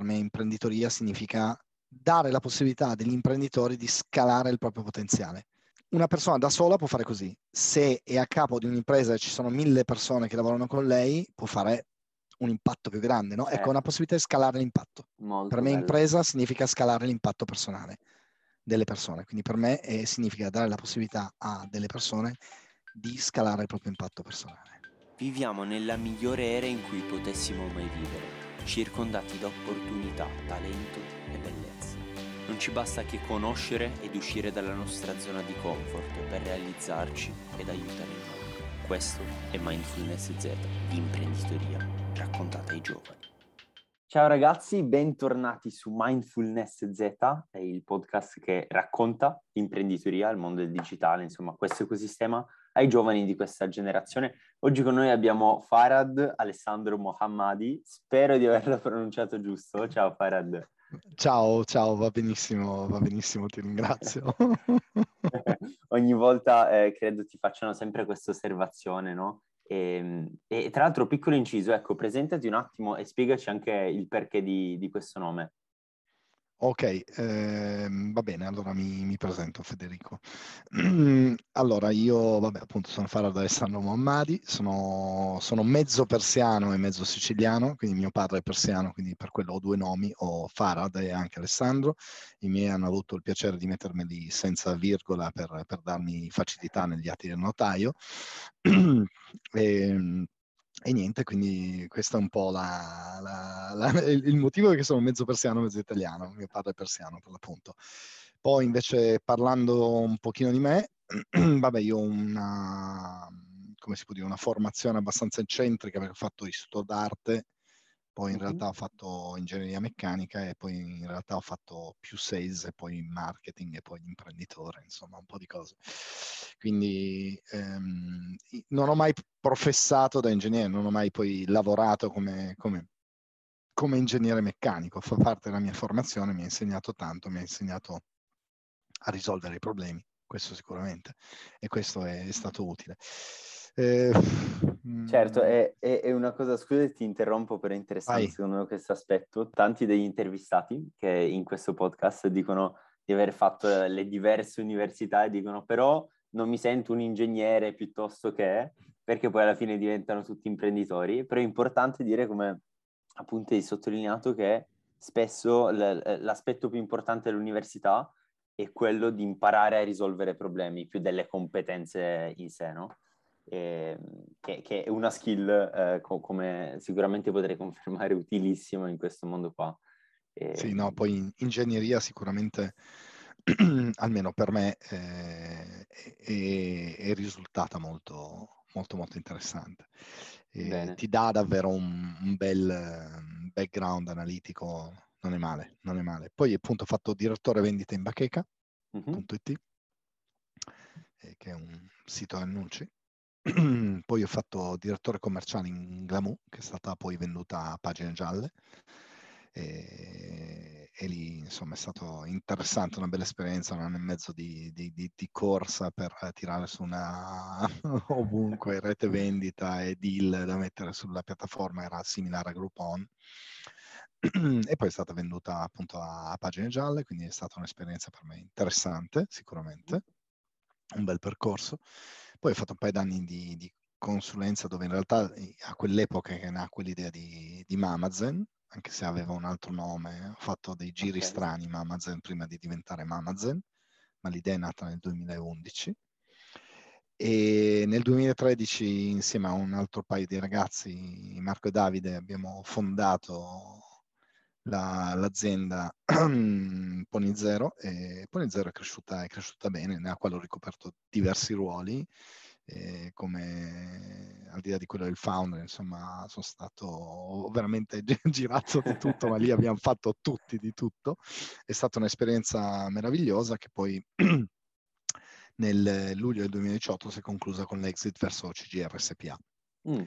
per me imprenditoria significa dare la possibilità degli imprenditori di scalare il proprio potenziale. Una persona da sola può fare così. Se è a capo di un'impresa e ci sono mille persone che lavorano con lei, può fare un impatto più grande, no? Ecco, Eh. una possibilità di scalare l'impatto. Molto Per me bello. impresa significa scalare l'impatto personale delle persone, quindi per me eh, significa dare la possibilità a delle persone di scalare il proprio impatto personale. Viviamo nella migliore era in cui potessimo mai vivere, circondati da opportunità, talento e bellezza. Non ci basta che conoscere ed uscire dalla nostra zona di comfort per realizzarci ed aiutare il mondo. Questo è Mindfulness Z, imprenditoria raccontata ai giovani. Ciao ragazzi, bentornati su Mindfulness Z, è il podcast che racconta l'imprenditoria, il mondo del digitale, insomma questo ecosistema ai giovani di questa generazione. Oggi con noi abbiamo Farad Alessandro Mohammadi, spero di averlo pronunciato giusto. Ciao Farad. Ciao, ciao, va benissimo, va benissimo, ti ringrazio. Ogni volta eh, credo ti facciano sempre questa osservazione, no? E, e, tra l'altro, piccolo inciso, ecco, presentati un attimo e spiegaci anche il perché di, di questo nome. Ok, ehm, va bene, allora mi, mi presento Federico. allora, io, vabbè, appunto sono Farad Alessandro Mohammadi, sono, sono mezzo persiano e mezzo siciliano, quindi mio padre è persiano, quindi per quello ho due nomi, ho Farad e anche Alessandro. I miei hanno avuto il piacere di mettermeli senza virgola per, per darmi facilità negli atti del notaio. e, e niente, quindi questo è un po' la, la, la, il motivo che sono mezzo persiano, mezzo italiano, mio padre è persiano per l'appunto. Poi invece parlando un pochino di me, vabbè io ho una, come si può dire, una formazione abbastanza eccentrica perché ho fatto istituto d'arte, poi in Mhm. realtà ho fatto ingegneria meccanica e poi in realtà ho fatto più sales e poi marketing e poi imprenditore, insomma un po' di cose. Quindi ehm, non ho mai professato da ingegnere, non ho mai poi lavorato come, come- come ingegnere meccanico, fa parte della mia formazione, mi ha insegnato tanto, mi ha insegnato a risolvere i problemi, questo sicuramente, e questo è, è stato utile. Eh, Certo, mm, è, è- una cosa, scusa ti interrompo, però è interessante Vai. secondo me questo aspetto. Tanti degli intervistati che in questo podcast dicono di aver fatto le diverse università e dicono però non mi sento un ingegnere piuttosto che, perché poi alla fine diventano tutti imprenditori, però è importante dire come appunto hai sottolineato che spesso l- l'aspetto più importante dell'università è quello di imparare a risolvere problemi più delle competenze in sé, no? E, che, che è una skill, eh, co- come sicuramente potrei confermare, utilissima in questo mondo qua. Sì, no, poi in ingegneria sicuramente, almeno per me, eh, è, è risultata molto, molto, molto interessante. E Bene. ti dà davvero un, un bel eh, background analitico, non è male, non è male. Poi appunto ho fatto direttore vendita in bacheca.it, Mhm. eh, che è un sito annunci. Poi ho fatto direttore commerciale in Glamour, che è stata poi venduta a Pagine Gialle. E, e lì insomma è stato interessante, una bella esperienza, un anno e mezzo di, di- di- di corsa per tirare su una ovunque rete vendita e deal da mettere sulla piattaforma, era similare a Groupon. E poi è stata venduta appunto a, a Pagine Gialle, quindi è stata un'esperienza per me interessante, sicuramente, un bel percorso. Poi ho fatto un paio d'anni di, di consulenza dove in realtà eh, a quell'epoca che nacque l'idea di, di Mamazen, anche se aveva un altro nome, ho fatto dei giri Ok. strani Mamazen prima di diventare Mamazen, ma l'idea è nata nel 2011. E nel 2013 insieme a un altro paio di ragazzi, Marco e Davide, abbiamo fondato la- l'azienda Pony Zero e Pony Zero è cresciuta, è cresciuta bene, nella quale ho ricoperto diversi ruoli, eh, come al di là di quello del founder, insomma, sono stato veramente gi- girato di tutto, ma lì abbiamo fatto tutti di tutto. È stata un'esperienza meravigliosa che poi nel luglio del 2018 si è conclusa con l'exit verso CGR SPA. Mm.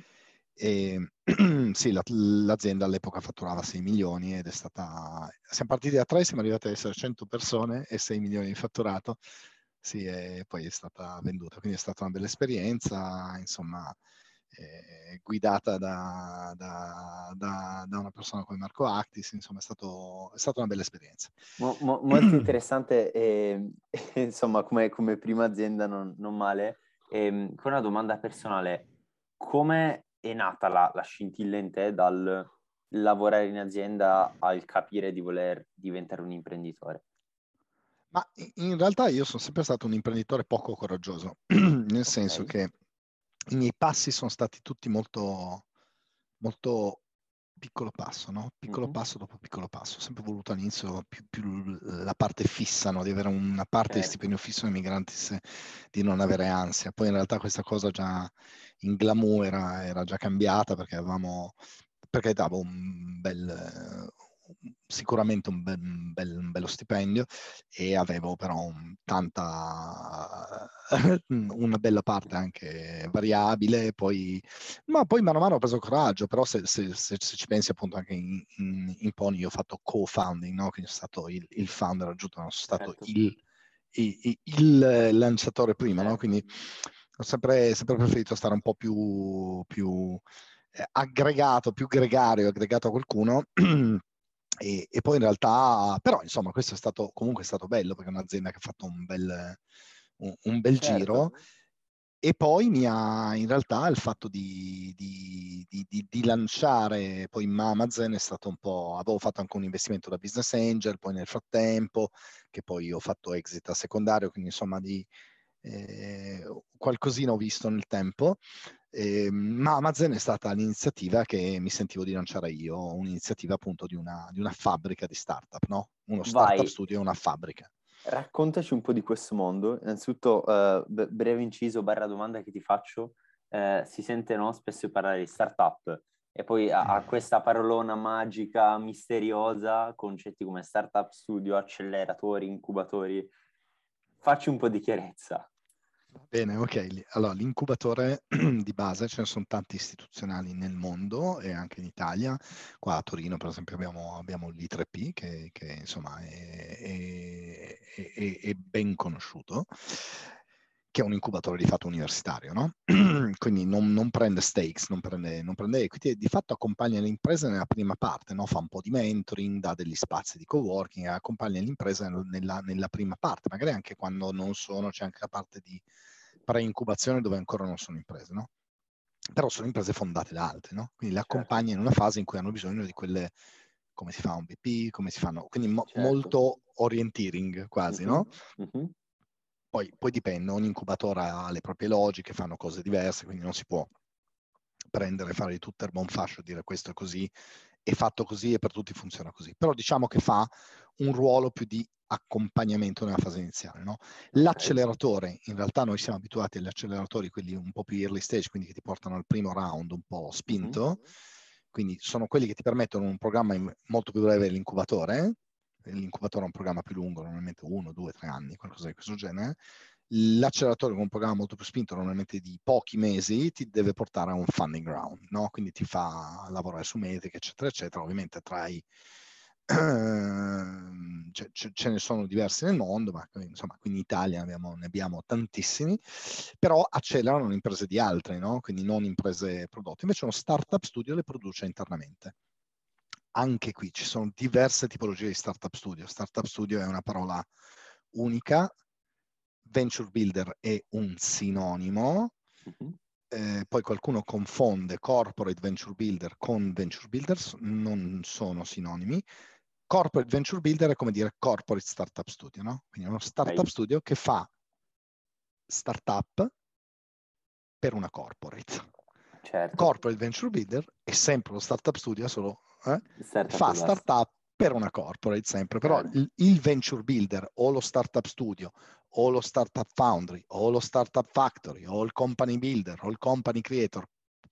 E, sì, la- l'azienda all'epoca fatturava 6 milioni ed è stata... Siamo partiti da 3, siamo arrivati ad essere 100 persone e 6 milioni di fatturato. Sì, e poi è stata venduta, quindi è stata una bella esperienza, insomma, eh, guidata da, da, da, da, una persona come Marco Actis, insomma è, stato, è stata una bella esperienza. Mo, mo, molto interessante, e, insomma come, come, prima azienda non, non male. E, ehm, con una domanda personale, come è nata la, la scintilla in te dal lavorare in azienda al capire di voler diventare un imprenditore? Ma in realtà io sono sempre stato un imprenditore poco coraggioso, nel okay. senso che i miei passi sono stati tutti molto, molto piccolo passo, no? Piccolo mm-hmm. passo dopo piccolo passo. Ho sempre voluto all'inizio più, più la parte fissa, no? Di avere una parte certo. di stipendio fisso nei migranti, di non avere ansia. Poi in realtà questa cosa già in glamour era, era già cambiata perché avevamo, perché davo un bel, sicuramente un, be- un, bel, un, bello stipendio e avevo però un, tanta, una bella parte anche variabile, poi, ma poi mano a mano ho preso coraggio, però se, se, se, se ci pensi appunto anche in, in, in, Pony io ho fatto co-founding, no? quindi sono stato il, il founder aggiunto, non sono stato certo. il, il, il, lanciatore prima, no? quindi ho sempre, sempre preferito stare un po' più, più eh, aggregato, più gregario, aggregato a qualcuno E, e, poi in realtà, però insomma, questo è stato comunque è stato bello perché è un'azienda che ha fatto un bel, un, un bel certo. giro. E poi mi ha, in realtà, il fatto di, di, di, di, lanciare poi Amazon è stato un po', avevo fatto anche un investimento da business angel, poi nel frattempo, che poi ho fatto exit a secondario, quindi insomma di eh, qualcosina ho visto nel tempo eh, ma Amazon è stata l'iniziativa che mi sentivo di lanciare io, un'iniziativa appunto di una, di una fabbrica di startup, no? Uno startup Vai. studio e una fabbrica. Raccontaci un po' di questo mondo. Innanzitutto, uh, breve inciso barra domanda che ti faccio. Uh, si sente no, spesso parlare di startup e poi a, mm. questa parolona magica, misteriosa, concetti come startup studio, acceleratori, incubatori. Facci un po' di chiarezza. Bene, ok. Allora, l'incubatore di base, ce ne sono tanti istituzionali nel mondo e anche in Italia. Qua a Torino, per esempio, abbiamo, abbiamo l'I3P, che, che insomma è, è, è, è, ben conosciuto, che è un incubatore di fatto universitario, no? Quindi non, non, prende stakes, non prende, non prende equity e di fatto accompagna le imprese nella prima parte, no? Fa un po' di mentoring, dà degli spazi di coworking, accompagna le imprese nella, nella prima parte, magari anche quando non sono, c'è anche la parte di pre-incubazione dove ancora non sono imprese, no? Però sono imprese fondate da altri, no? Quindi le certo. accompagna in una fase in cui hanno bisogno di quelle, come si fa un BP, come si fanno, quindi mo- certo. molto orienteering quasi, mm-hmm. no? Mm-hmm. Poi, poi dipende, ogni incubatore ha le proprie logiche, fanno cose diverse, quindi non si può prendere, fare di tutto erba un fascio e dire questo è così, è fatto così e per tutti funziona così. Però diciamo che fa un ruolo più di accompagnamento nella fase iniziale. No? L'acceleratore, in realtà noi siamo abituati agli acceleratori, quelli un po' più early stage, quindi che ti portano al primo round un po' spinto, mm-hmm. quindi sono quelli che ti permettono un programma molto più breve dell'incubatore, l'incubatore è un programma più lungo, normalmente uno, due, tre anni, qualcosa di questo genere. L'acceleratore con un programma molto più spinto, normalmente di pochi mesi, ti deve portare a un funding round, no? quindi ti fa lavorare su metriche, eccetera, eccetera. Ovviamente trai Ehm, ce, ce, ne sono diversi nel mondo, ma insomma qui in Italia abbiamo, ne abbiamo tantissimi, però accelerano le imprese di altri, no? quindi non imprese prodotte. Invece uno startup studio le produce internamente. Anche qui ci sono diverse tipologie di startup studio. Startup studio è una parola unica, venture builder è un sinonimo, uh-huh. Eh, poi qualcuno confonde corporate venture builder con venture builders, non sono sinonimi corporate venture builder è come dire corporate startup studio, no? Quindi uno startup okay. studio che fa startup per una corporate. Certo. Corporate venture builder è sempre lo startup studio, solo eh? fa startup per una corporate sempre, però il, il, venture builder o lo startup studio o lo startup foundry o lo startup factory o il company builder o il company creator,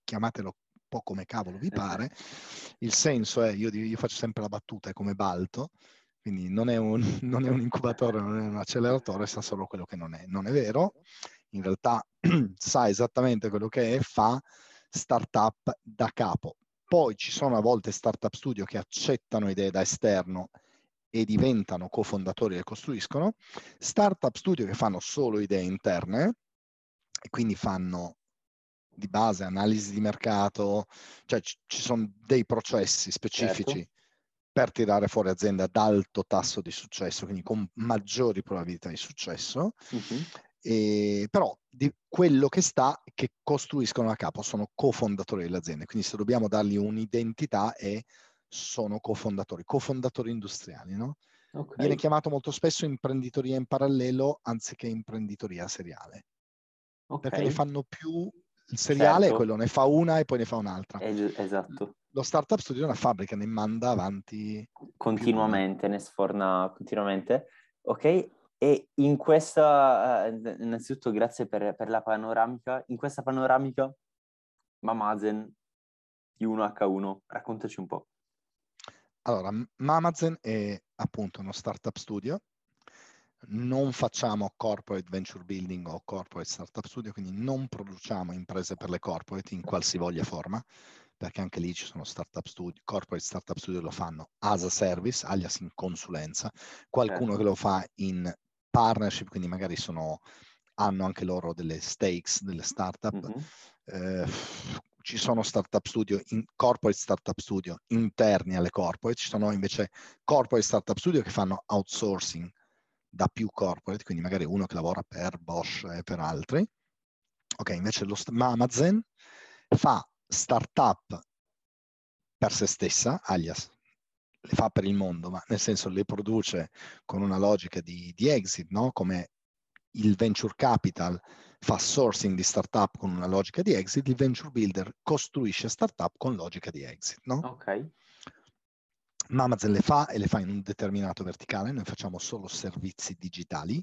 chiamatelo po' come cavolo vi pare. Il senso è, io, io faccio sempre la battuta, è come Balto, quindi non è, un, non è un incubatore, non è un acceleratore, sa solo quello che non è. Non è vero, in realtà sa esattamente quello che è, fa startup da capo. Poi ci sono a volte startup studio che accettano idee da esterno e diventano cofondatori e costruiscono, startup studio che fanno solo idee interne e quindi fanno di base, analisi di mercato, cioè ci, ci sono dei processi specifici certo. per tirare fuori aziende ad alto tasso di successo, quindi con maggiori probabilità di successo. Uh-huh. E, però di quello che sta, che costruiscono a capo, sono cofondatori delle aziende, quindi se dobbiamo dargli un'identità è sono cofondatori, cofondatori industriali, no? Okay. Viene chiamato molto spesso imprenditoria in parallelo anziché imprenditoria seriale. Okay. Perché ne fanno più il seriale certo. quello ne fa una e poi ne fa un'altra. Es- esatto. Lo startup studio è una fabbrica, ne manda avanti continuamente, ne sforna continuamente. Ok, e in questa, uh, innanzitutto grazie per, per, la panoramica, in questa panoramica Mamazen I1H1, raccontaci un po'. Allora, Mamazen è appunto uno startup studio, non facciamo corporate venture building o corporate startup studio, quindi non produciamo imprese per le corporate in qualsivoglia forma, perché anche lì ci sono startup studio, corporate startup studio lo fanno as a service, alias in consulenza, qualcuno certo. che lo fa in partnership, quindi magari sono, hanno anche loro delle stakes, delle startup. Mm-hmm. Eh, ci sono startup studio, in, corporate startup studio interni alle corporate, ci sono invece corporate startup studio che fanno outsourcing da più corporate, quindi magari uno che lavora per Bosch e per altri. Ok, invece lo Amazon fa startup per se stessa, alias le fa per il mondo, ma nel senso le produce con una logica di, di exit, no? come il venture capital fa sourcing di startup con una logica di exit, il venture builder costruisce startup con logica di exit. No? Ok. Ma Amazon le fa e le fa in un determinato verticale, noi facciamo solo servizi digitali.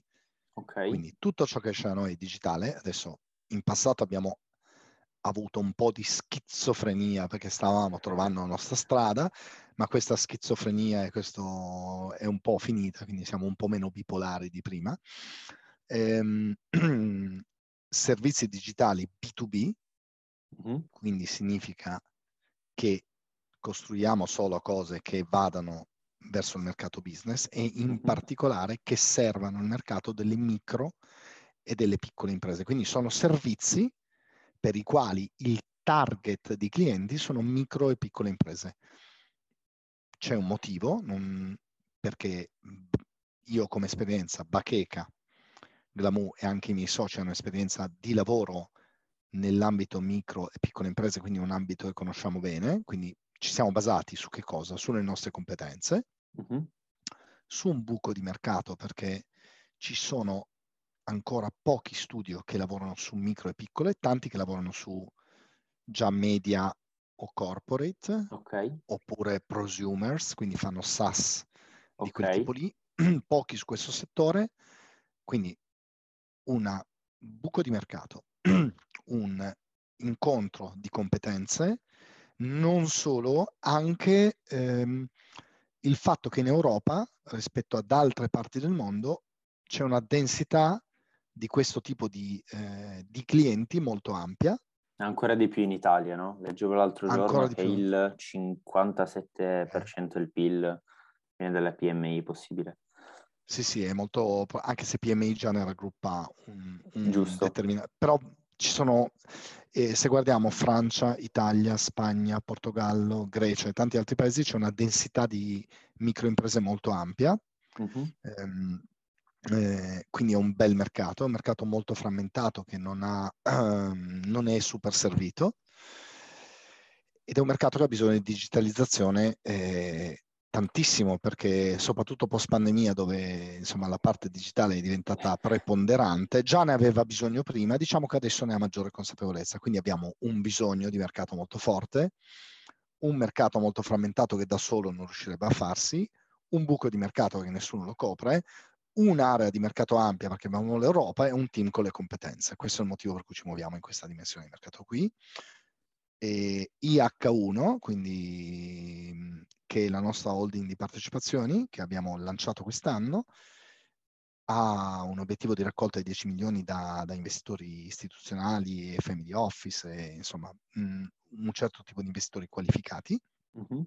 Ok. Quindi tutto ciò che esce da noi è digitale. Adesso in passato abbiamo avuto un po' di schizofrenia perché stavamo trovando la nostra strada, ma questa schizofrenia e questo è un po' finita, quindi siamo un po' meno bipolari di prima. Ehm, servizi digitali B2B, mm-hmm. quindi significa che costruiamo solo cose che vadano verso il mercato business e in mm-hmm. particolare che servano al mercato delle micro e delle piccole imprese. Quindi sono servizi per i quali il target di clienti sono micro e piccole imprese. C'è un motivo, non, perché io come esperienza, Bacheca, Glamour e anche i miei soci hanno esperienza di lavoro nell'ambito micro e piccole imprese, quindi un ambito che conosciamo bene, quindi ci siamo basati su che cosa? Sulle nostre competenze, uh-huh. su un buco di mercato perché ci sono ancora pochi studio che lavorano su micro e piccole, tanti che lavorano su già media o corporate, okay. oppure prosumers, quindi fanno SaaS di okay. quel tipo lì, pochi su questo settore, quindi un buco di mercato, un incontro di competenze, non solo, anche ehm, il fatto che in Europa, rispetto ad altre parti del mondo, c'è una densità di questo tipo di, eh, di clienti molto ampia. Ancora di più in Italia, no? Leggevo l'altro giorno che più. il 57% del PIL viene dalla PMI possibile. Sì, sì, è molto, anche se PMI già ne raggruppa un, un determinato, però ci sono, eh, se guardiamo Francia, Italia, Spagna, Portogallo, Grecia e tanti altri paesi, c'è una densità di microimprese molto ampia. Uh-huh. Um, eh, quindi è un bel mercato, è un mercato molto frammentato che non, ha, um, non è super servito ed è un mercato che ha bisogno di digitalizzazione eh, tantissimo perché soprattutto post pandemia dove insomma la parte digitale è diventata preponderante, già ne aveva bisogno prima, diciamo che adesso ne ha maggiore consapevolezza, quindi abbiamo un bisogno di mercato molto forte, un mercato molto frammentato che da solo non riuscirebbe a farsi, un buco di mercato che nessuno lo copre, un'area di mercato ampia perché abbiamo l'Europa e un team con le competenze. Questo è il motivo per cui ci muoviamo in questa dimensione di mercato qui. E IH1, quindi che è la nostra holding di partecipazioni che abbiamo lanciato quest'anno, ha un obiettivo di raccolta di 10 milioni da, da investitori istituzionali e family office, e, insomma mh, un certo tipo di investitori qualificati, uh-huh.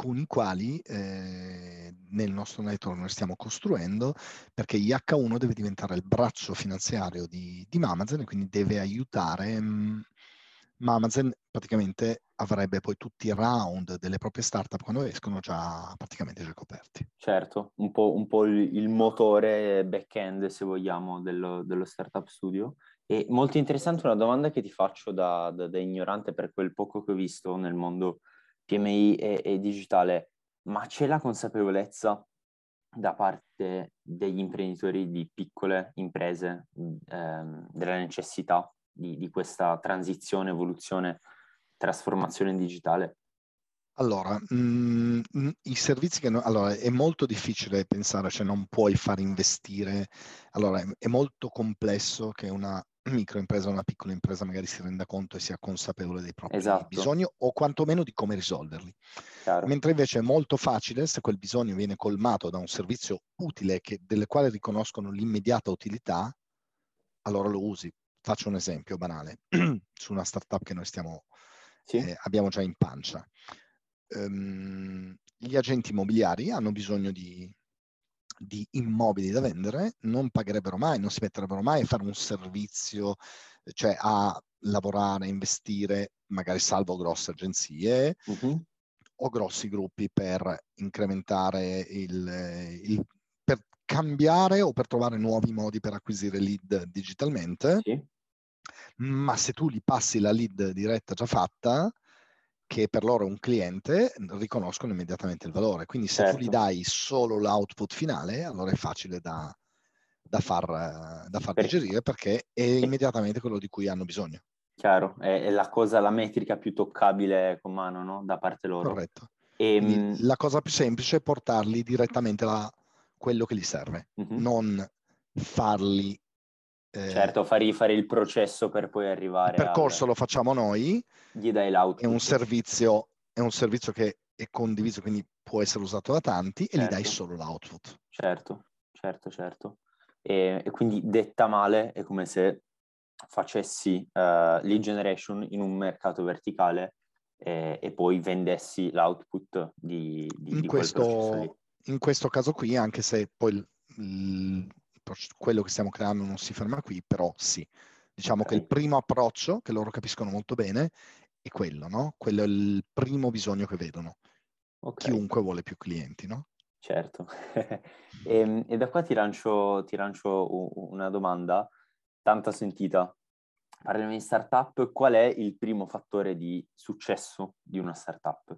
Con i quali eh, nel nostro network noi stiamo costruendo, perché IH1 deve diventare il braccio finanziario di, di Amazon e quindi deve aiutare ma Amazon praticamente avrebbe poi tutti i round delle proprie startup quando escono già praticamente già coperti. Certo, un po', un po il, il, motore back-end, se vogliamo, dello, dello, startup studio. E molto interessante una domanda che ti faccio da, da, da ignorante per quel poco che ho visto nel mondo PMI e, e digitale, ma c'è la consapevolezza da parte degli imprenditori di piccole imprese ehm, della necessità di, di questa transizione, evoluzione, trasformazione digitale? Allora, mh, i servizi che... No, allora, è molto difficile pensare, cioè non puoi far investire... Allora, è, è molto complesso che una microimpresa o una piccola impresa magari si renda conto e sia consapevole dei propri esatto. bisogni o quantomeno di come risolverli. Chiaro. Mentre invece è molto facile se quel bisogno viene colmato da un servizio utile che, delle quali riconoscono l'immediata utilità, allora lo usi. Faccio un esempio banale su una startup che noi stiamo, sì. eh, abbiamo già in pancia. Um, gli agenti immobiliari hanno bisogno di, di, immobili da vendere, non pagherebbero mai, non si metterebbero mai a fare un servizio, cioè a lavorare, investire, magari salvo grosse agenzie uh-huh. o grossi gruppi per incrementare il, il cambiare o per trovare nuovi modi per acquisire lead digitalmente. Sì. Ma se tu gli passi la lead diretta già fatta, che per loro è un cliente, riconoscono immediatamente il valore. Quindi se certo. tu gli certo. dai solo l'output finale, allora è facile da, da far, da far per... digerire perché è immediatamente quello di cui hanno bisogno. Chiaro, è, è, la cosa, la metrica più toccabile con mano, no? Da parte loro. Corretto. E, ehm, la cosa più semplice è portarli direttamente la, quello che gli serve, mm-hmm. non farli... Eh, certo, fare, fare, il processo per poi arrivare... Il percorso al... lo facciamo noi. Gli dai l'output. È un servizio, è un servizio che è condiviso, quindi può essere usato da tanti certo. e gli dai certo. solo l'output. Certo, certo, certo. E, e quindi detta male è come se facessi uh, lead generation in un mercato verticale e, e poi vendessi l'output di, di, in di questo, in questo caso qui, anche se poi il, il, quello che stiamo creando non si ferma qui, però sì. Diciamo okay. che il primo approccio, che loro capiscono molto bene, è quello, no? Quello è il primo bisogno che vedono. Okay. Chiunque vuole più clienti, no? Certo. e, ehm, e, da qua ti lancio, ti lancio una domanda tanto sentita. Parliamo di startup, qual è il primo fattore di successo di una startup?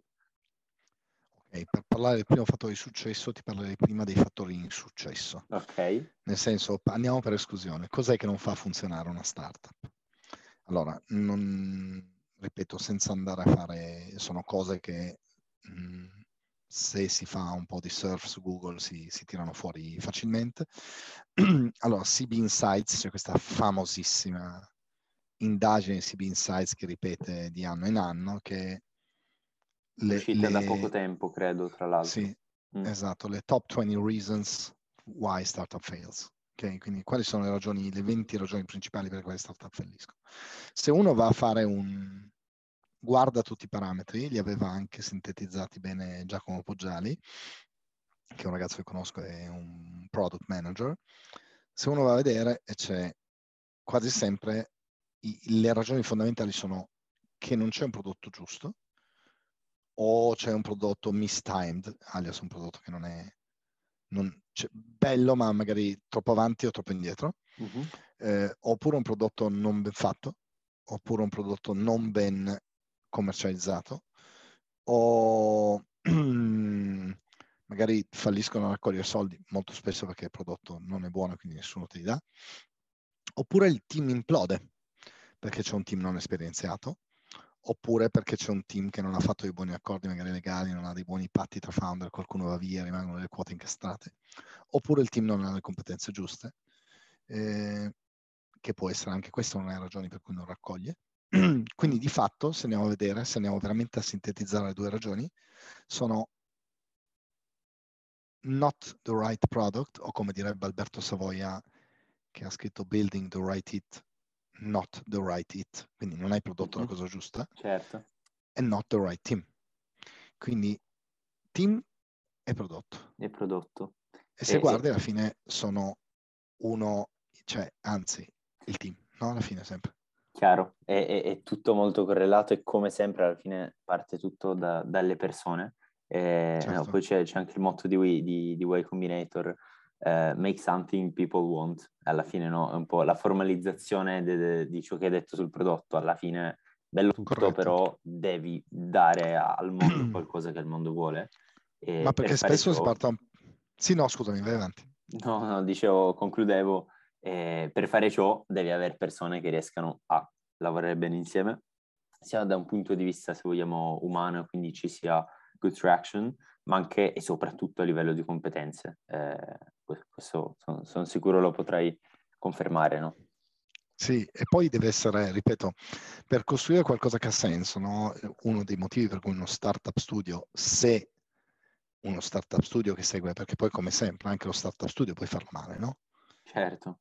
Okay, per parlare del primo fattore di successo ti parlerei prima dei fattori di insuccesso. Ok. Nel senso, andiamo per esclusione. Cos'è che non fa funzionare una startup? Allora, non, ripeto, senza andare a fare, sono cose che mh, mm, se si fa un po' di surf su Google si, si tirano fuori facilmente. allora, CB Insights, c'è questa famosissima indagine CB Insights che ripete di anno in anno, che le, uscite le... da poco tempo, credo, tra l'altro. Sì, mm. esatto, le top 20 reasons why startup fails. Okay? Quindi quali sono le ragioni, le 20 ragioni principali per le quali startup falliscono. Se uno va a fare un... guarda tutti i parametri, li aveva anche sintetizzati bene Giacomo Poggiali, che è un ragazzo che conosco, è un product manager. Se uno va a vedere, e c'è quasi sempre i, le ragioni fondamentali sono che non c'è un prodotto giusto, o c'è un prodotto mistimed, alias un prodotto che non è non, cioè, bello ma magari troppo avanti o troppo indietro, uh-huh. eh, oppure un prodotto non ben fatto, oppure un prodotto non ben commercializzato, o magari falliscono a raccogliere soldi molto spesso perché il prodotto non è buono e quindi nessuno te li dà, oppure il team implode perché c'è un team non esperienziato, oppure perché c'è un team che non ha fatto dei buoni accordi magari legali, non ha dei buoni patti tra founder, qualcuno va via, rimangono delle quote incastrate, oppure il team non ha le competenze giuste, eh, che può essere anche questa una delle ragioni per cui non raccoglie. Quindi di fatto, se andiamo a vedere, se andiamo veramente a sintetizzare le due ragioni, sono not the right product, o come direbbe Alberto Savoia, che ha scritto Building the Right It, not the right it, quindi non hai prodotto mm-hmm. la cosa giusta, certo. e not the right team. Quindi team e prodotto. E prodotto. E se E- guardi e- alla fine sono uno, cioè anzi il team, no? Alla fine sempre. Chiaro, è, è- è tutto molto correlato e come sempre alla fine parte tutto da- dalle persone. Eh, no, Certo. poi c'è, c'è anche il motto di, di, di Y Combinator, eh, make something people want. Alla fine no, è un po' la formalizzazione de- de- di ciò che hai detto sul prodotto. Alla fine bello tutto, Corretto. però devi dare al mondo qualcosa che il mondo vuole. E Ma per perché fare spesso si ciò- parla... un- Sì, no, scusami, vai avanti. No, no, dicevo, concludevo, eh, per fare ciò devi avere persone che riescano a lavorare bene insieme, sia da un punto di vista, se vogliamo, umano, quindi ci sia good traction, ma anche e soprattutto a livello di competenze. Eh, questo sono sicuro lo potrai confermare, no? Sì, e poi deve essere, ripeto, per costruire qualcosa che ha senso, no? Uno dei motivi per cui uno startup studio, se uno startup studio che segue, perché poi come sempre anche lo startup studio puoi farlo male, no? Certo.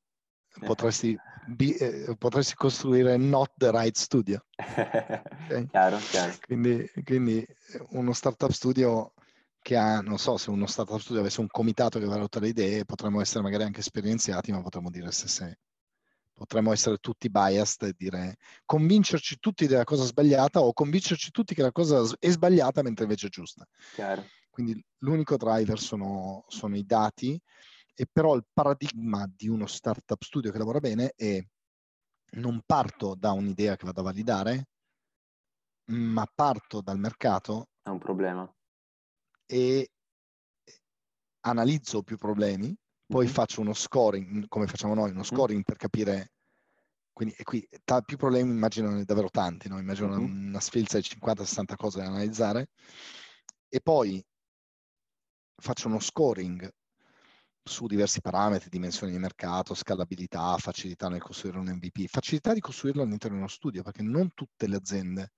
Potresti, bi- eh, potresti costruire not the right studio. Chiaro, chiaro. Quindi, quindi uno startup studio che ha, non so, se uno startup studio avesse un comitato che valuta le idee, potremmo essere magari anche esperienziati, ma potremmo dire se se. Potremmo essere tutti biased e dire convincerci tutti della cosa sbagliata o convincerci tutti che la cosa è sbagliata mentre invece è giusta. Chiaro. Quindi l'unico driver sono, sono i dati, e però il paradigma di uno startup studio che lavora bene è non parto da un'idea che vado a validare, ma parto dal mercato È un problema. E analizzo più problemi, poi Mhm. faccio uno scoring, come facciamo noi, uno scoring per capire. Quindi, e qui ta- più problemi immagino davvero tanti, no? immagino una, Mhm. una sfilza di 50-60 cose da analizzare e poi faccio uno scoring su diversi parametri, dimensioni di mercato, scalabilità, facilità nel costruire un MVP, facilità di costruirlo all'interno di uno studio, perché non tutte le aziende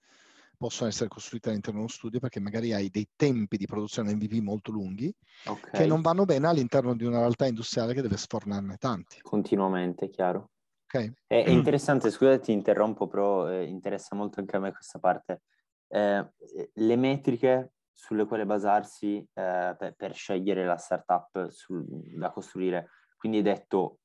possono essere costruite all'interno di uno studio perché magari hai dei tempi di produzione MVP molto lunghi Ok. che non vanno bene all'interno di una realtà industriale che deve sfornarne tanti. Continuamente, chiaro. Ok? È, è interessante, scusa ti interrompo, però eh, interessa molto anche a me questa parte. Eh, le metriche sulle quali basarsi eh, per, per scegliere la startup sul- da costruire. Quindi hai detto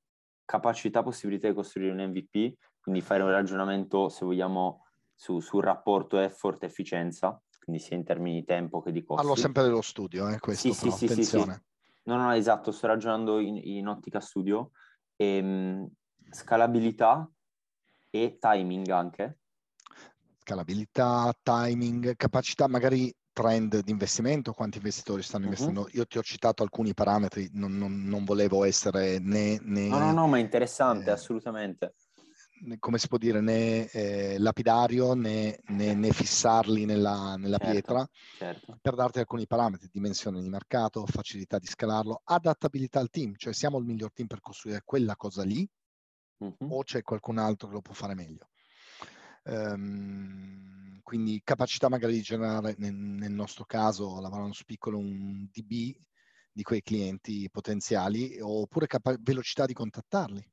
capacità, possibilità di costruire un MVP, quindi fare un ragionamento, se vogliamo, su- sul rapporto effort-efficienza, quindi sia in termini di tempo che di costi. Parlo sempre dello studio, eh, questo, Sì, sì, però, sì, sì, sì. attenzione. No, no, esatto, sto ragionando in, in ottica studio. Ehm, scalabilità e timing anche. Scalabilità, timing, capacità, magari trend di investimento, quanti investitori stanno Mhm. investendo. Io ti ho citato alcuni parametri, non, non- non volevo essere né, né- No, no, no, ma interessante, eh, assolutamente. Come si può dire, né eh, lapidario né, né- né fissarli nella, nella Certo. pietra, Certo. per darti alcuni parametri, dimensione di mercato, facilità di scalarlo, adattabilità al team, cioè siamo il miglior team per costruire quella cosa lì Mhm. o c'è qualcun altro che lo può fare meglio. Ehm, quindi capacità magari di generare, nel, nel nostro caso, lavorando su piccolo, un DB di quei clienti potenziali, oppure capa- velocità di contattarli,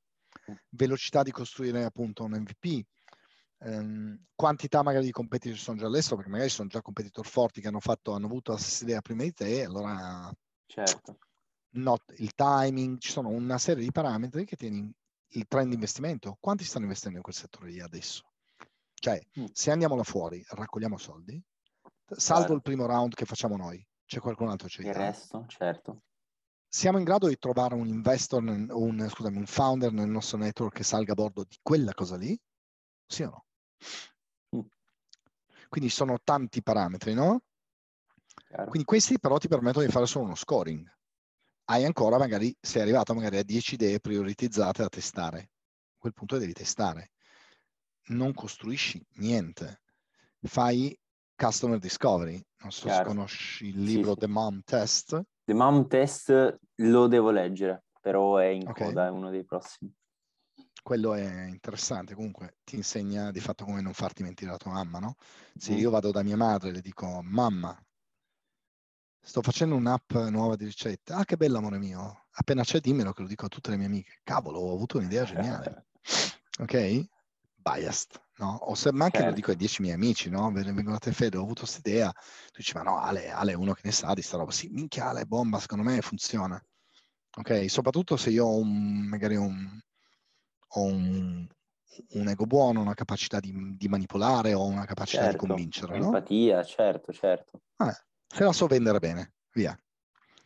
velocità di costruire appunto un MVP, ehm, quantità magari di competitor sono già all'estero, perché magari sono già competitor forti che hanno, fatto, hanno avuto la stessa idea prima di te, allora Certo. not- il timing, ci sono una serie di parametri che tieni il trend di investimento. Quanti stanno investendo in quel settore lì adesso? Cioè, Mm. se andiamo là fuori, raccogliamo soldi, salvo Chiaro. il primo round che facciamo noi, c'è qualcun altro che ci Il resto, certo. Siamo in grado di trovare un investor, nel- un, scusami, un founder nel nostro network che salga a bordo di quella cosa lì? Sì o no? Mm. Quindi sono tanti parametri, no? Chiaro. Quindi questi però ti permettono di fare solo uno scoring. Hai ancora, magari, sei arrivato magari a 10 idee prioritizzate da testare. A quel punto devi testare. Non costruisci niente. Fai customer discovery. Non so Chiaro. se conosci il libro sì. The Mom Test. The Mom Test lo devo leggere, però è in Ok. coda, è uno dei prossimi. Quello è interessante, comunque ti insegna di fatto come non farti mentire la tua mamma, no? Se Mm. io vado da mia madre e le dico, mamma, sto facendo un'app nuova di ricette. Ah, che bello amore mio. Appena c'è dimmelo che lo dico a tutte le mie amiche. Cavolo, ho avuto un'idea geniale. Ok? Biased. No? O se, ma anche Certo. lo dico ai dieci miei amici, no? Ven- Vengono a te, Fede, ho avuto questa idea. Tu dici, ma no, Ale, Ale è uno che ne sa di sta roba. Sì, minchia, Ale bomba, secondo me funziona. Ok? Soprattutto se io ho un, magari un, ho un, un ego buono, una capacità di, di manipolare o una capacità Certo, di convincere, no? empatia, certo, certo. Se la so vendere bene, via.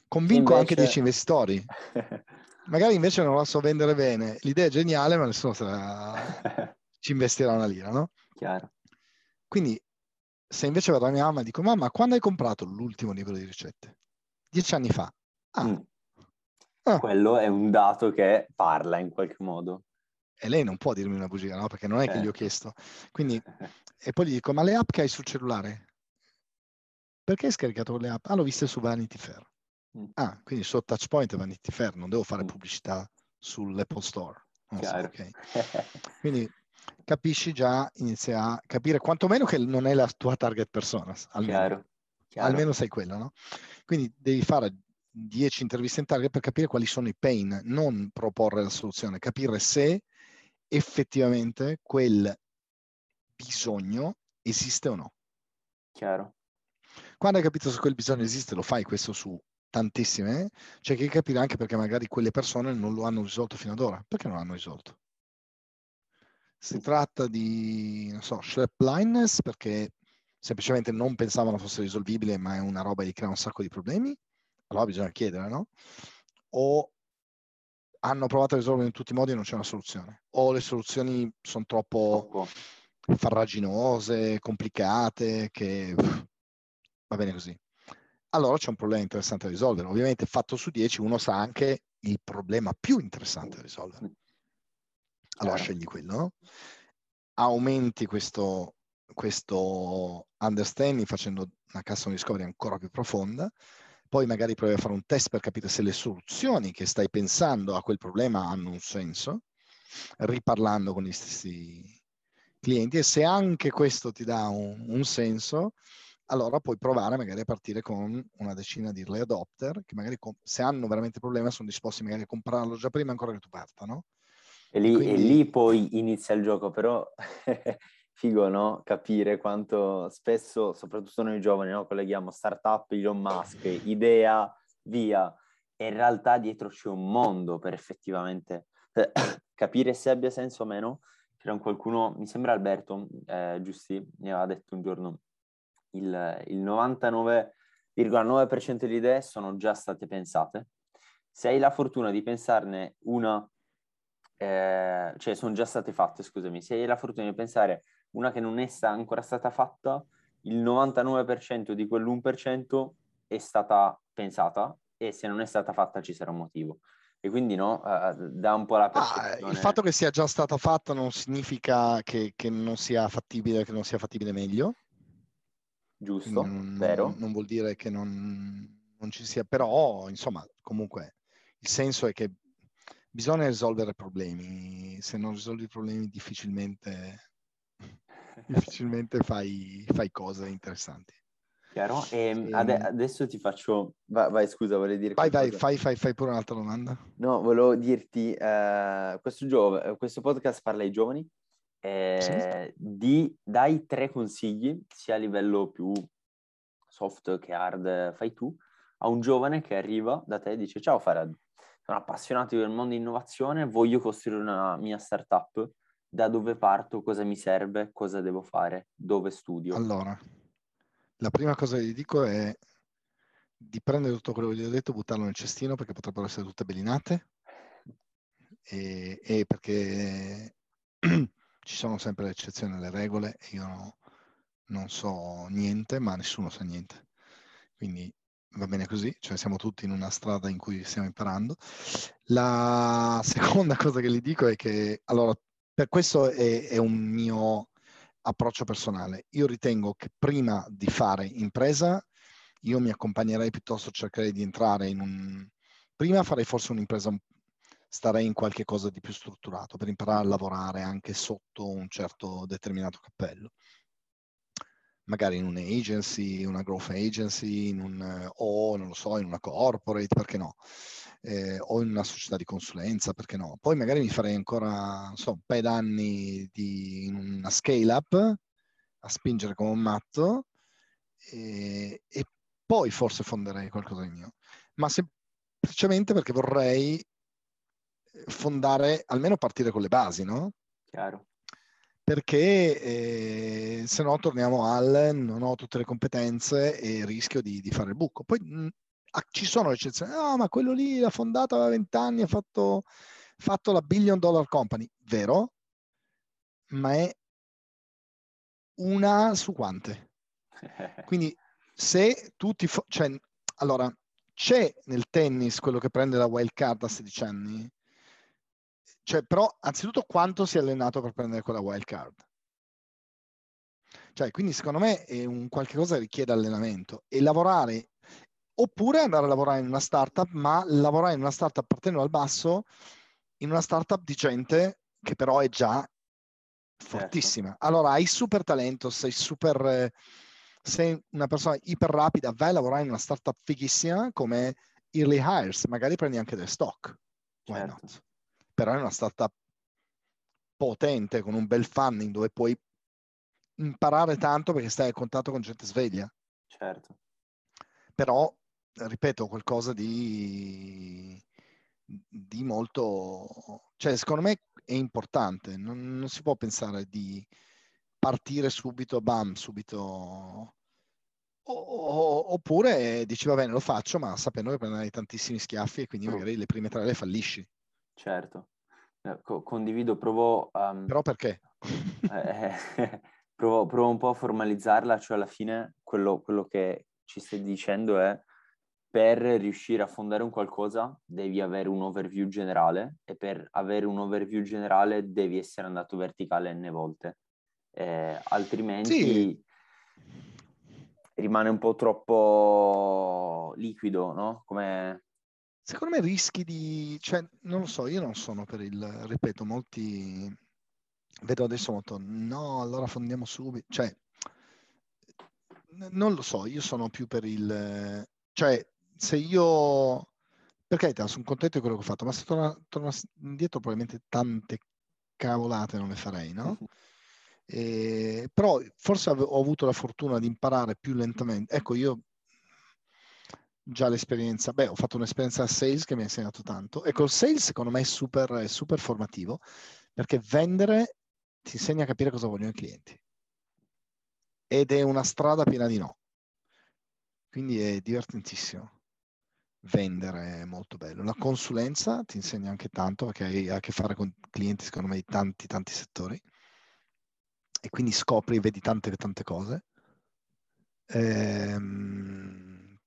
Convinco anche invece- 10 investitori. Magari invece non la so vendere bene. L'idea è geniale, ma nessuno la- ci investirà una lira, no? Chiaro. Quindi, se invece vado a mia mamma e dico, mamma, quando hai comprato l'ultimo libro di ricette? Dieci anni fa. Ah, Mm. Ah. Quello è un dato che parla in qualche modo. e lei non può dirmi una bugia, no? Perché non è che gli ho Certo. chiesto. Quindi, e poi gli dico, ma le app che hai sul cellulare? Perché hai scaricato le app? Ah, l'ho viste su Vanity Fair. Mm. Ah, quindi su Touchpoint e Vanity Fair, non devo fare Mm. pubblicità sull'Apple Store. So, Chiaro. ok. Quindi capisci già, inizi a capire quantomeno che non è la tua target persona, almeno, Chiaro. Chiaro. almeno sai quello, no? Quindi devi fare 10 interviste in target per capire quali sono i pain, non proporre la soluzione, capire se effettivamente quel bisogno esiste o no. Chiaro. Quando hai capito se quel bisogno esiste, lo fai questo su tantissime, c'è che capire anche perché magari quelle persone non lo hanno risolto fino ad ora. Perché non l'hanno risolto? Si tratta di, non so, sharp blindness perché semplicemente non pensavano fosse risolvibile, ma è una roba che crea un sacco di problemi. Allora bisogna chiedere, no? O hanno provato a risolverlo in tutti i modi e non c'è una soluzione. O le soluzioni sono troppo Troppo. farraginose, complicate, che pff, va bene così. Allora c'è un problema interessante da risolvere. Ovviamente fatto su 10 uno sa anche il problema più interessante da risolvere. Allora Chiaro. scegli quello, no? Aumenti questo, questo understanding facendo una custom discovery ancora più profonda, poi magari provi a fare un test per capire se le soluzioni che stai pensando a quel problema hanno un senso, riparlando con gli stessi clienti e se anche questo ti dà un, un senso, allora puoi provare magari a partire con una decina di early adopter che magari se hanno veramente problema sono disposti magari a comprarlo già prima ancora che tu parta, no? E lì, quindi- e lì poi inizia il gioco, però figo, no? Capire quanto spesso, soprattutto noi giovani, no? colleghiamo startup, Elon Musk, idea, via. E in realtà dietro c'è un mondo per effettivamente eh, capire se abbia senso o meno. C'era un qualcuno, mi sembra Alberto, eh, Giusti, mi aveva detto un giorno, il, il 99,9% delle idee sono già state pensate. Se hai la fortuna di pensarne una eh, cioè sono già state fatte, scusami, se hai la fortuna di pensare una che non è sta- ancora stata fatta, il 99% di quell'1% è stata pensata e se non è stata fatta ci sarà un motivo. E quindi no, eh, dà un po' la Ah, percezione. il fatto che sia già stata fatta non significa che, che non sia fattibile, che non sia fattibile meglio. giusto, non, vero? non vuol dire che non, non ci sia, però insomma, comunque il senso è che bisogna risolvere problemi. Se non risolvi i problemi difficilmente, difficilmente fai, fai cose interessanti. Chiaro? E Ehm, ade- adesso ti faccio... Vai, vai, scusa, volevi dire Vai, vai, fai, fai, fai pure un'altra domanda. No, volevo dirti, eh, questo, gio- questo podcast parla ai giovani, eh, di, dai tre consigli, sia a livello più soft che hard, fai tu, a un giovane che arriva da te e dice ciao Farad, sono appassionato del mondo innovazione, voglio costruire una mia startup, da dove parto, cosa mi serve, cosa devo fare, dove studio. Allora, la prima cosa che gli dico è di prendere tutto quello che gli ho detto e buttarlo nel cestino perché potrebbero essere tutte bellinate e, e perché ci sono sempre le eccezioni alle regole e io no- non so niente, ma nessuno sa niente. Quindi va bene così, cioè siamo tutti in una strada in cui stiamo imparando. La seconda cosa che gli dico è che, allora, per questo è, è un mio approccio personale. Io ritengo che prima di fare impresa, io mi accompagnerei piuttosto, cercherei di entrare in un... Prima farei forse un'impresa, starei in qualche cosa di più strutturato per imparare a lavorare anche sotto un certo determinato cappello. Magari in un'agency, una growth agency, un, o non lo so, in una corporate, perché no? eh, o in una società di consulenza, perché no? Poi magari mi farei ancora, non so, un paio d'anni di, in una scale-up a spingere come un matto e, e poi forse fonderei qualcosa di mio. Ma semplicemente perché vorrei fondare, almeno partire con le basi, no? Chiaro. Perché eh, se no torniamo al non ho tutte le competenze e rischio di, di fare il buco. Poi mh, ci sono eccezioni, no, ma quello lì l'ha fondato aveva 20 anni, ha fatto, fatto la billion dollar company, vero? Ma è una su quante? Quindi se tutti, fo- cioè, allora, c'è nel tennis quello che prende la wild card a 16 anni? Cioè, però, anzitutto, quanto si è allenato per prendere quella wild card? Cioè, quindi secondo me è un qualche cosa che richiede allenamento e lavorare oppure andare a lavorare in una startup, ma lavorare in una startup partendo dal basso, in una startup di gente che però è già fortissima. Certo. Allora hai super talento, sei super, sei una persona iper rapida, vai a lavorare in una startup fighissima come Early Hires, magari prendi anche del stock. Why certo. not? Però è una startup potente, con un bel funding dove puoi imparare tanto perché stai a contatto con gente sveglia. Certo. Però ripeto, qualcosa di, di molto... Cioè, secondo me è importante, non, non, si può pensare di partire subito, bam, subito... O, o, oppure dici, va bene, lo faccio, ma sapendo che prenderai tantissimi schiaffi e quindi mm. magari le prime tre le fallisci. Certo, eh, Co- condivido, provo... Um... Però perché? eh, provo, provo, un po' a formalizzarla, cioè alla fine quello, quello che ci stai dicendo è per riuscire a fondare un qualcosa devi avere un overview generale e per avere un overview generale devi essere andato verticale n volte, eh, altrimenti sì. rimane un po' troppo liquido, no? Come... Secondo me rischi di... cioè, non lo so, io non sono per il... ripeto, molti... Vedo adesso molto, no, allora fondiamo subito, cioè, non lo so, io sono più per il... cioè, se io, per carità, sono contento di quello che ho fatto, ma se torno, torno indietro probabilmente tante cavolate non le farei, no? E, però forse ho avuto la fortuna di imparare più lentamente. Ecco, io già l'esperienza, beh, ho fatto un'esperienza a sales che mi ha insegnato tanto. Ecco, il sales secondo me è super, è super formativo perché vendere ti insegna a capire cosa vogliono i clienti. Ed è una strada piena di no. Quindi è divertentissimo vendere è molto bello. La consulenza ti insegna anche tanto perché hai a che fare con clienti, secondo me, di tanti, tanti settori e quindi scopri, vedi tante, tante cose. Ehm,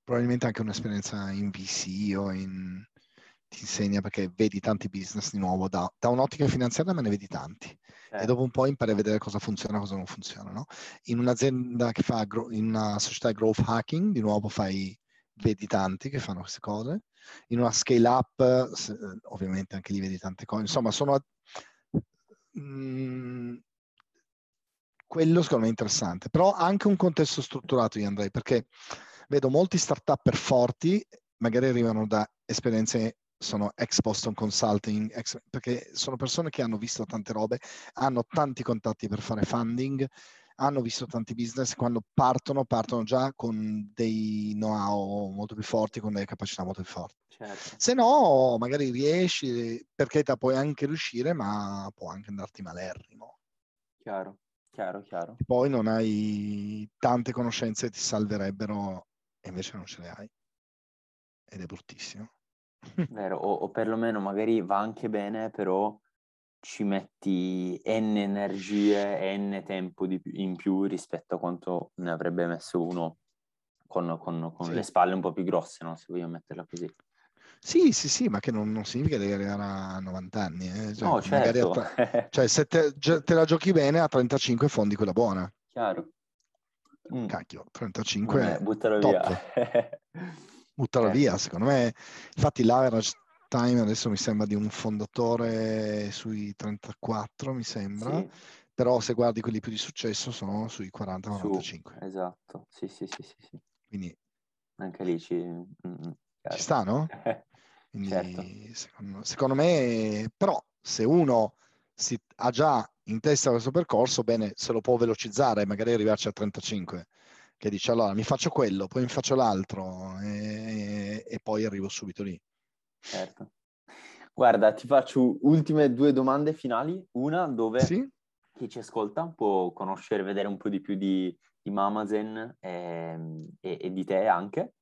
probabilmente anche un'esperienza in VC o in... ti insegna perché vedi tanti business di nuovo da, da un'ottica finanziaria, ma ne vedi tanti. E dopo un po' impari a vedere cosa funziona e cosa non funziona. No? In un'azienda che fa, in una società growth hacking, di nuovo fai vedi tanti che fanno queste cose. In una scale up, ovviamente anche lì vedi tante cose. Insomma, sono... Mm, quello secondo me è interessante, però anche un contesto strutturato io andrei, perché vedo molti start-up forti, magari arrivano da esperienze sono ex Boston Consulting, ex, perché sono persone che hanno visto tante robe, hanno tanti contatti per fare funding, hanno visto tanti business, quando partono, partono già con dei know-how molto più forti, con delle capacità molto più forti. Certo. Se no, magari riesci, perché te puoi anche riuscire, ma può anche andarti malerrimo. Chiaro, chiaro, chiaro. E poi non hai tante conoscenze che ti salverebbero e invece non ce le hai. Ed è bruttissimo. Vero, o, o perlomeno magari va anche bene, però ci metti n energie, n tempo di, in più rispetto a quanto ne avrebbe messo uno con, con, con sì. le spalle un po' più grosse, no? se vogliamo metterla così. Sì, sì, sì, ma che non, non significa di arrivare a 90 anni. Eh? Cioè, no, certo. Tra... cioè, se te, te, la giochi bene, a 35 fondi quella buona. Chiaro. Mm. Cacchio, 35 Vabbè, buttalo top. via. buttalo eh. via, secondo me. Infatti l'average time adesso mi sembra di un fondatore sui 34, mi sembra, sì. però se guardi quelli più di successo sono sui 40-45. Esatto, sì, sì, sì, sì, sì. Quindi anche lì ci, mm, ci sta, no? Quindi Certo. secondo, secondo me, però se uno si, ha già in testa questo percorso, bene, se lo può velocizzare, magari arrivarci a 35, che dice allora mi faccio quello, poi mi faccio l'altro e, e poi arrivo subito lì. Certo. Guarda, ti faccio ultime due domande finali. Una dove Sì? chi ci ascolta può conoscere, vedere un po' di più di, di Mamazen ehm, e, e di te anche.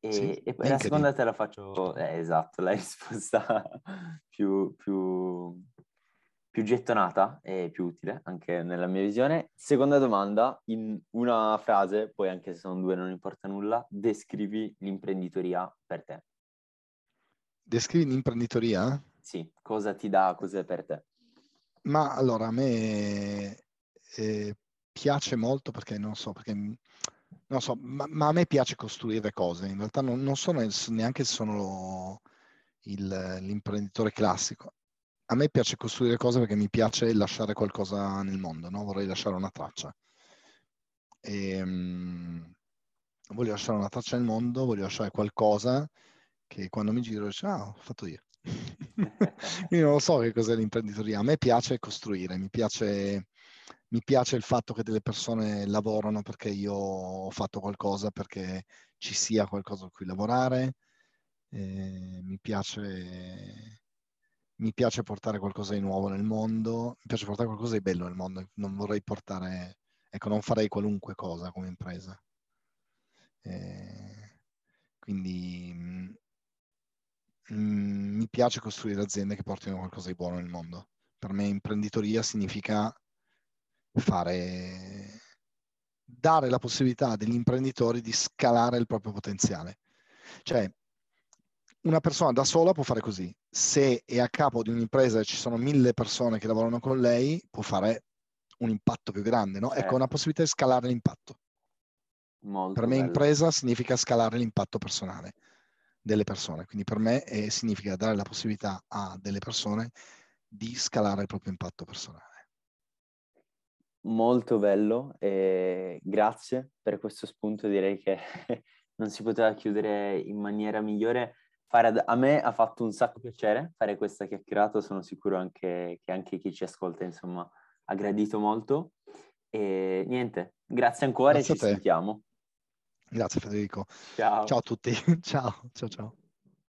E, Sì, e poi la seconda te la faccio, eh, esatto, la risposta più, più, più gettonata e più utile anche nella mia visione. Seconda domanda, in una frase, poi anche se sono due non importa nulla, descrivi l'imprenditoria per te. Descrivi l'imprenditoria? Sì, cosa ti dà, cos'è per te? Ma allora a me eh, piace molto perché non so, perché non so, ma, ma a me piace costruire cose. In realtà non, non sono neanche sono il- l'imprenditore classico. A me piace costruire cose perché mi piace lasciare qualcosa nel mondo, no? Vorrei lasciare una traccia. E, mm, voglio lasciare una traccia nel mondo, voglio lasciare qualcosa che quando mi giro dice, ah, ho fatto io. Quindi non lo so che cos'è l'imprenditoria. A me piace costruire, mi piace, mi piace il fatto che delle persone lavorano perché io ho fatto qualcosa, perché ci sia qualcosa a cui lavorare. Eh, mi piace, mi piace portare qualcosa di nuovo nel mondo, mi piace portare qualcosa di bello nel mondo. Non vorrei portare, ecco, non farei qualunque cosa come impresa. Eh, quindi mm, mm, mi piace costruire aziende che portino qualcosa di buono nel mondo. Per me imprenditoria significa fare, dare la possibilità agli imprenditori di scalare il proprio potenziale. Cioè, una persona da sola può fare così. Se è a capo di un'impresa e ci sono mille persone che lavorano con lei, può fare un impatto più grande, no? Ecco, Certo. una possibilità di scalare l'impatto. Molto Per me bello. impresa significa scalare l'impatto personale delle persone, quindi per me eh, significa dare la possibilità a delle persone di scalare il proprio impatto personale. Molto bello e grazie per questo spunto, direi che non si poteva chiudere in maniera migliore. Fare ad- a me ha fatto un sacco piacere fare questa chiacchierata, sono sicuro anche che anche chi ci ascolta, insomma, ha gradito molto. E niente, grazie ancora Grazie e ci sentiamo. Grazie Federico. Ciao. Ciao a tutti. ciao, ciao, ciao.